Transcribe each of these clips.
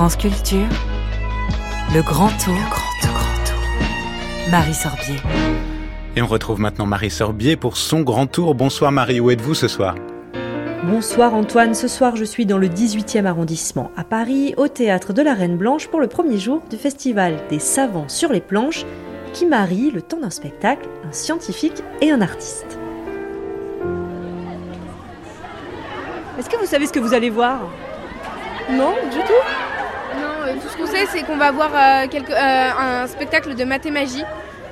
France Culture, le grand tour. Le grand tour. Grand tour. Marie Sorbier. Et on retrouve maintenant Marie Sorbier pour son grand tour. Bonsoir Marie, où êtes-vous ce soir? Bonsoir Antoine, ce soir je suis dans le 18e arrondissement à Paris, au théâtre de la Reine Blanche pour le premier jour du festival des savants sur les planches qui marie le temps d'un spectacle, un scientifique et un artiste. Est-ce que vous savez ce que vous allez voir? Non, du tout? Euh, tout ce qu'on sait, c'est qu'on va voir euh, quelque- euh, un spectacle de mathémagie.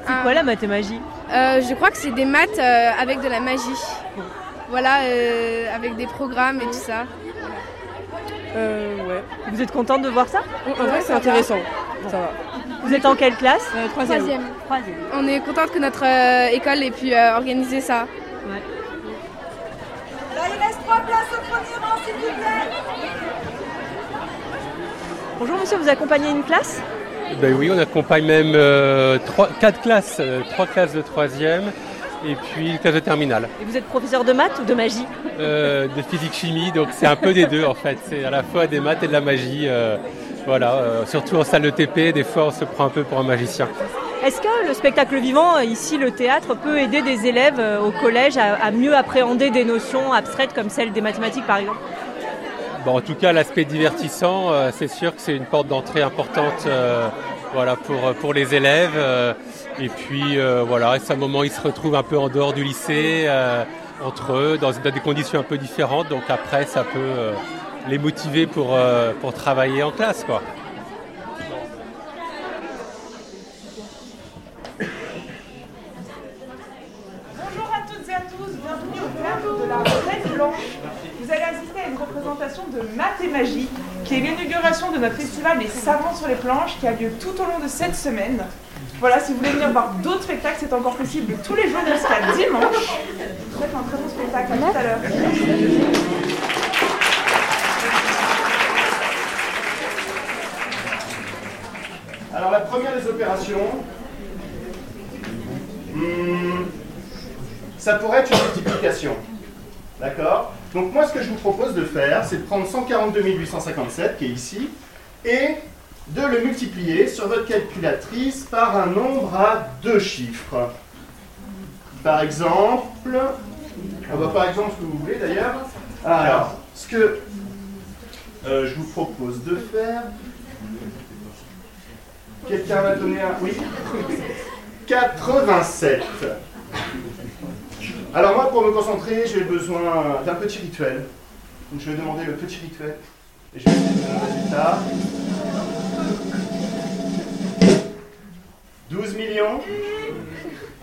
C'est quoi la mathémagie Euh, Je crois que c'est des maths euh, avec de la magie. Voilà, euh, avec des programmes et tout ça. Euh, ouais. Vous êtes contente de voir ça En vrai, c'est intéressant. Ça va. Vous êtes en quelle classe Euh, troisième. Troisième. Troisième. On est contente que notre euh, école ait pu euh, organiser ça. Bonjour monsieur, vous accompagnez une classe Ben oui, on accompagne même euh, trois, quatre classes, euh, trois classes de troisième et puis une classe de terminale, Et vous êtes professeur de maths ou de magie euh, de physique-chimie, donc c'est un peu des deux en fait. C'est à la fois des maths et de la magie. euh, voilà, euh, surtout en salle de TP, des fois on se prend un peu pour un magicien. Est-ce que le spectacle vivant, ici le théâtre, peut aider des élèves au collège à, à mieux appréhender des notions abstraites comme celle des mathématiques par exemple? En tout cas, l'aspect divertissant, euh, c'est sûr que c'est une porte d'entrée importante euh, voilà, pour, pour les élèves. euh, et puis euh, voilà, c'est un moment ils se retrouvent un peu en dehors du lycée, euh, entre eux, dans, dans des conditions un peu différentes. Donc après, ça peut euh, les motiver pour, euh, pour travailler en classe. Quoi. Bonjour à toutes et à tous, bienvenue au théâtre de la Reine Blanche. Vous allez assister à une de Maths et Magie, qui est l'inauguration de notre festival Les Savants sur les planches, qui a lieu tout au long de cette semaine. Voilà, si vous voulez venir voir d'autres spectacles, c'est encore possible tous les jours jusqu'à dimanche. Souhaite un très bon spectacle, à tout à l'heure. Alors la première des opérations, hmm, ça pourrait être une multiplication. D'accord? Donc moi ce que je vous propose de faire, c'est de prendre 142 857 qui est ici, et de le multiplier sur votre calculatrice par un nombre à deux chiffres. Par exemple, on va par exemple ce que vous voulez d'ailleurs. Alors, ce que euh, je vous propose de faire, Quelqu'un va donner un. Oui? 87. Alors, moi, pour me concentrer, j'ai besoin d'un petit rituel. Donc, je vais demander le petit rituel. Et je vais de donner le résultat. 12 millions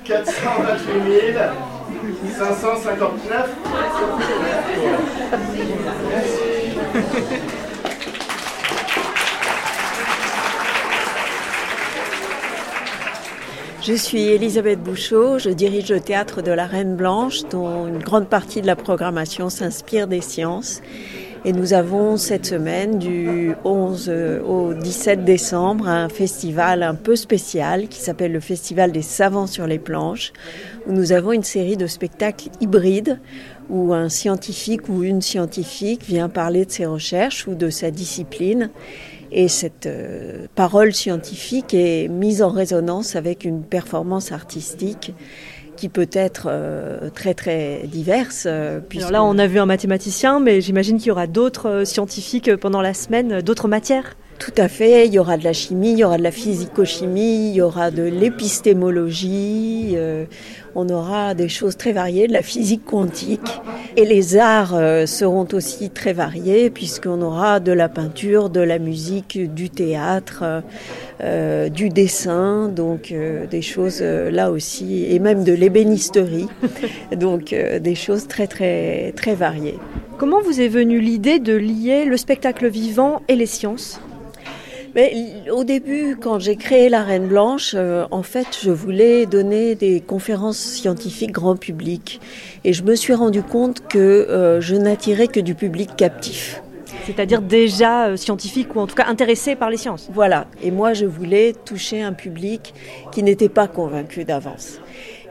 428 559. Je suis Elisabeth Bouchot, je dirige le théâtre de la Reine Blanche dont une grande partie de la programmation s'inspire des sciences. Et nous avons cette semaine du 11 au 17 décembre un festival un peu spécial qui s'appelle le Festival des savants sur les planches où nous avons une série de spectacles hybrides où un scientifique ou une scientifique vient parler de ses recherches ou de sa discipline et cette euh, parole scientifique est mise en résonance avec une performance artistique qui peut être euh, très très diverse. euh, là, on a vu un mathématicien, mais j'imagine qu'il y aura d'autres scientifiques pendant la semaine, d'autres matières. Tout à fait, il y aura de la chimie, il y aura de la physico-chimie, il y aura de l'épistémologie, euh, on aura des choses très variées, de la physique quantique. Et les arts euh, seront aussi très variés puisqu'on aura de la peinture, de la musique, du théâtre, euh, du dessin, donc des choses là aussi, et même de l'ébénisterie, donc des choses très très très variées. Comment vous est venue l'idée de lier le spectacle vivant et les sciences? Mais au début, quand j'ai créé la Reine Blanche, euh, en fait, je voulais donner des conférences scientifiques grand public. Et je me suis rendu compte que euh, je n'attirais que du public captif. C'est-à-dire déjà euh, scientifique ou en tout cas intéressé par les sciences. Voilà. Et moi, je voulais toucher un public qui n'était pas convaincu d'avance.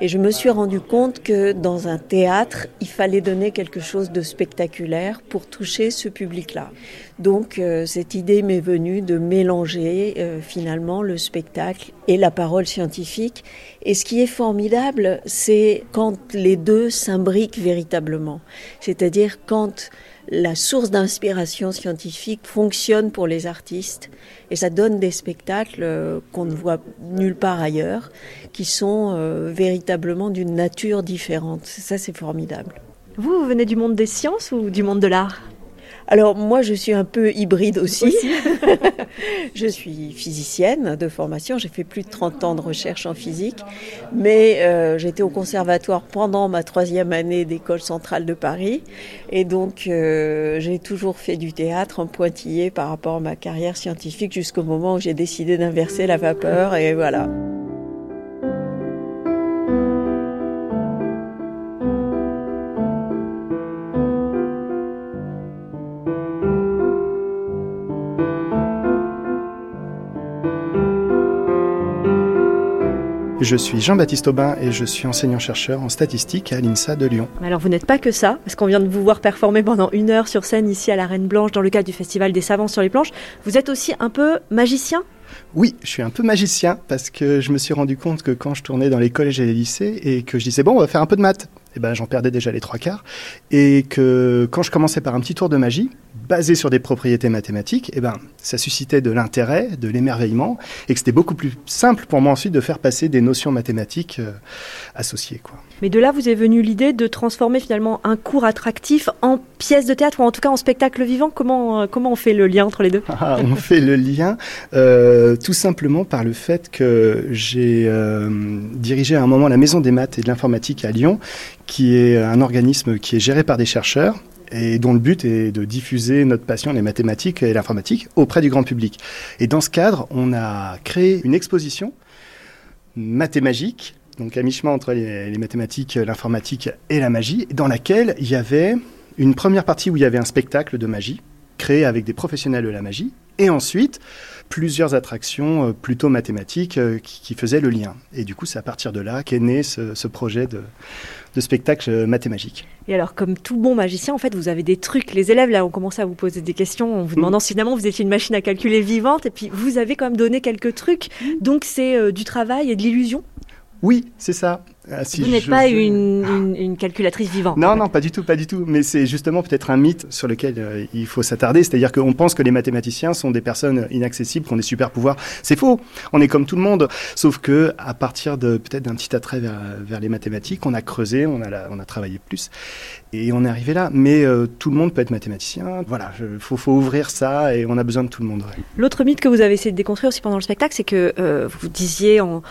Et je me suis rendu compte que dans un théâtre, il fallait donner quelque chose de spectaculaire pour toucher ce public-là. Donc euh, cette idée m'est venue de mélanger euh, finalement le spectacle et la parole scientifique. Et ce qui est formidable, c'est quand les deux s'imbriquent véritablement. C'est-à-dire quand la source d'inspiration scientifique fonctionne pour les artistes et ça donne des spectacles euh, qu'on ne voit nulle part ailleurs, qui sont véritablement d'une nature différente. Ça, c'est formidable. Vous, vous venez du monde des sciences ou du monde de l'art? Alors moi, je suis un peu hybride aussi. je suis physicienne de formation, j'ai fait plus de 30 ans de recherche en physique, mais euh, j'étais au conservatoire pendant ma troisième année d'école centrale de Paris, et donc euh, j'ai toujours fait du théâtre en pointillé par rapport à ma carrière scientifique jusqu'au moment où j'ai décidé d'inverser la vapeur, et voilà. Je suis Jean-Baptiste Aubin et je suis enseignant-chercheur en statistique à l'INSA de Lyon. Alors vous n'êtes pas que ça, parce qu'on vient de vous voir performer pendant une heure sur scène ici à la Reine Blanche dans le cadre du Festival des Savants sur les planches. Vous êtes aussi un peu magicien? Oui, je suis un peu magicien parce que je me suis rendu compte que quand je tournais dans les collèges et les lycées et que je disais bon, on va faire un peu de maths, et eh ben j'en perdais déjà les trois quarts et que quand je commençais par un petit tour de magie, basé sur des propriétés mathématiques, eh ben, ça suscitait de l'intérêt, de l'émerveillement, et que c'était beaucoup plus simple pour moi ensuite de faire passer des notions mathématiques euh, associées. Quoi. Mais de là, vous est venue l'idée de transformer finalement un cours attractif en pièce de théâtre, ou en tout cas en spectacle vivant. Comment, euh, comment on fait le lien entre les deux? Ah, On fait le lien euh, tout simplement par le fait que j'ai dirigé à un moment la Maison des maths et de l'informatique à Lyon, qui est un organisme qui est géré par des chercheurs et dont le but est de diffuser notre passion, les mathématiques et l'informatique, auprès du grand public. Et dans ce cadre, on a créé une exposition mathémagique, donc à mi-chemin entre les, mathématiques, l'informatique et la magie, dans laquelle il y avait une première partie où il y avait un spectacle de magie, créé avec des professionnels de la magie, et ensuite plusieurs attractions euh, plutôt mathématiques euh, qui, faisaient le lien. Et du coup, c'est à partir de là qu'est né ce, projet de, de spectacle euh, mathémagique. Et alors, comme tout bon magicien, en fait, vous avez des trucs. Les élèves, là, ont commencé à vous poser des questions en vous demandant si finalement vous étiez une machine à calculer vivante. Et puis, vous avez quand même donné quelques trucs. Donc, c'est du travail et de l'illusion. Oui, c'est ça. Ah, vous n'êtes pas une, calculatrice vivante. Non, non, pas du tout, pas du tout. Mais c'est justement peut-être un mythe sur lequel euh, il faut s'attarder. C'est-à-dire qu'on pense que les mathématiciens sont des personnes inaccessibles, qui ont des super pouvoirs. C'est faux. On est comme tout le monde. Sauf que à partir de peut-être d'un petit attrait vers, les mathématiques, on a creusé, on a, on a travaillé plus, et on est arrivé là. Mais euh, tout le monde peut être mathématicien. Voilà, il faut, ouvrir ça, et on a besoin de tout le monde. L'autre mythe que vous avez essayé de déconstruire aussi pendant le spectacle, c'est que euh, vous disiez en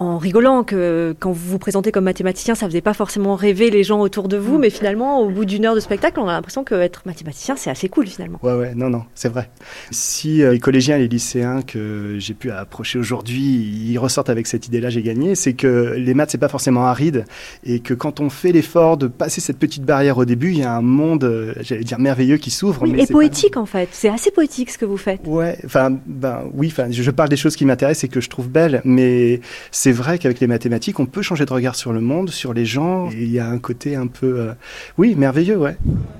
en rigolant que quand vous vous présentez comme mathématicien, ça faisait pas forcément rêver les gens autour de vous, mm. mais finalement, au bout d'une heure de spectacle, on a l'impression qu'être mathématicien, c'est assez cool finalement. Ouais, ouais, non, non, c'est vrai. Si euh, les collégiens et les lycéens que j'ai pu approcher aujourd'hui, ils ressortent avec cette idée-là, j'ai gagné, c'est que les maths, c'est pas forcément aride, et que quand on fait l'effort de passer cette petite barrière au début, il y a un monde, euh, j'allais dire merveilleux, qui s'ouvre. Oui, et poétique en fait. C'est assez poétique ce que vous faites. Ouais, enfin, ben oui, enfin, je parle des choses qui m'intéressent et que je trouve belles, mais c'est c'est vrai qu'avec les mathématiques, on peut changer de regard sur le monde, sur les gens. Et il y a un côté un peu, euh, oui, merveilleux, ouais.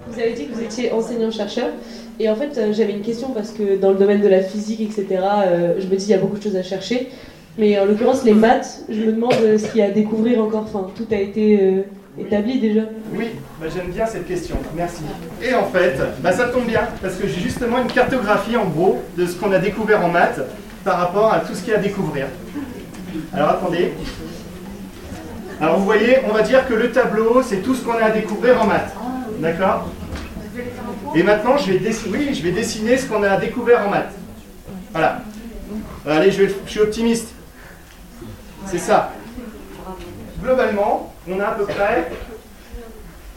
Vous avez dit que vous étiez enseignant-chercheur. Et en fait, euh, j'avais une question parce que dans le domaine de la physique, etc., euh, je me dis qu'il y a beaucoup de choses à chercher. Mais en l'occurrence, les maths, je me demande ce qu'il y a à découvrir encore. Enfin, tout a été établi déjà. Oui, bah, j'aime bien cette question. Merci. Et en fait, bah, ça tombe bien parce que j'ai justement une cartographie en gros de ce qu'on a découvert en maths par rapport à tout ce qu'il y a à découvrir. Alors attendez. Alors vous voyez, on va dire que le tableau, c'est tout ce qu'on a à découvrir en maths. D'accord Et maintenant, je vais, dessiner, je vais dessiner ce qu'on a à découvrir en maths. Voilà. Allez, je, je suis optimiste. C'est ça. Globalement, on a à peu près...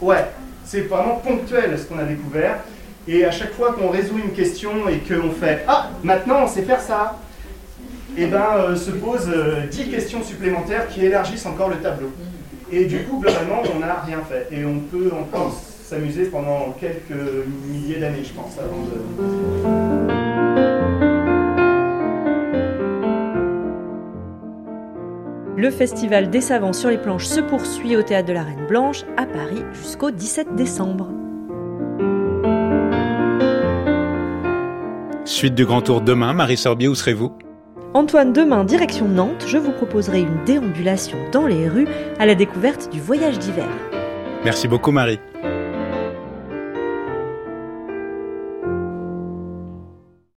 Ouais, c'est vraiment ponctuel ce qu'on a découvert. Et à chaque fois qu'on résout une question et qu'on fait « Ah, maintenant on sait faire ça !» Eh ben, euh, se posent 10 euh, questions supplémentaires qui élargissent encore le tableau. Et du coup, globalement, on n'a rien fait. Et on peut encore s'amuser pendant quelques milliers d'années, je pense, avant Le festival des savants sur les planches se poursuit au théâtre de la Reine Blanche à Paris jusqu'au 17 décembre. Suite du Grand Tour demain, Marie Sorbier, où serez-vous? Antoine, demain, direction Nantes, je vous proposerai une déambulation dans les rues à la découverte du voyage d'hiver. Merci beaucoup Marie.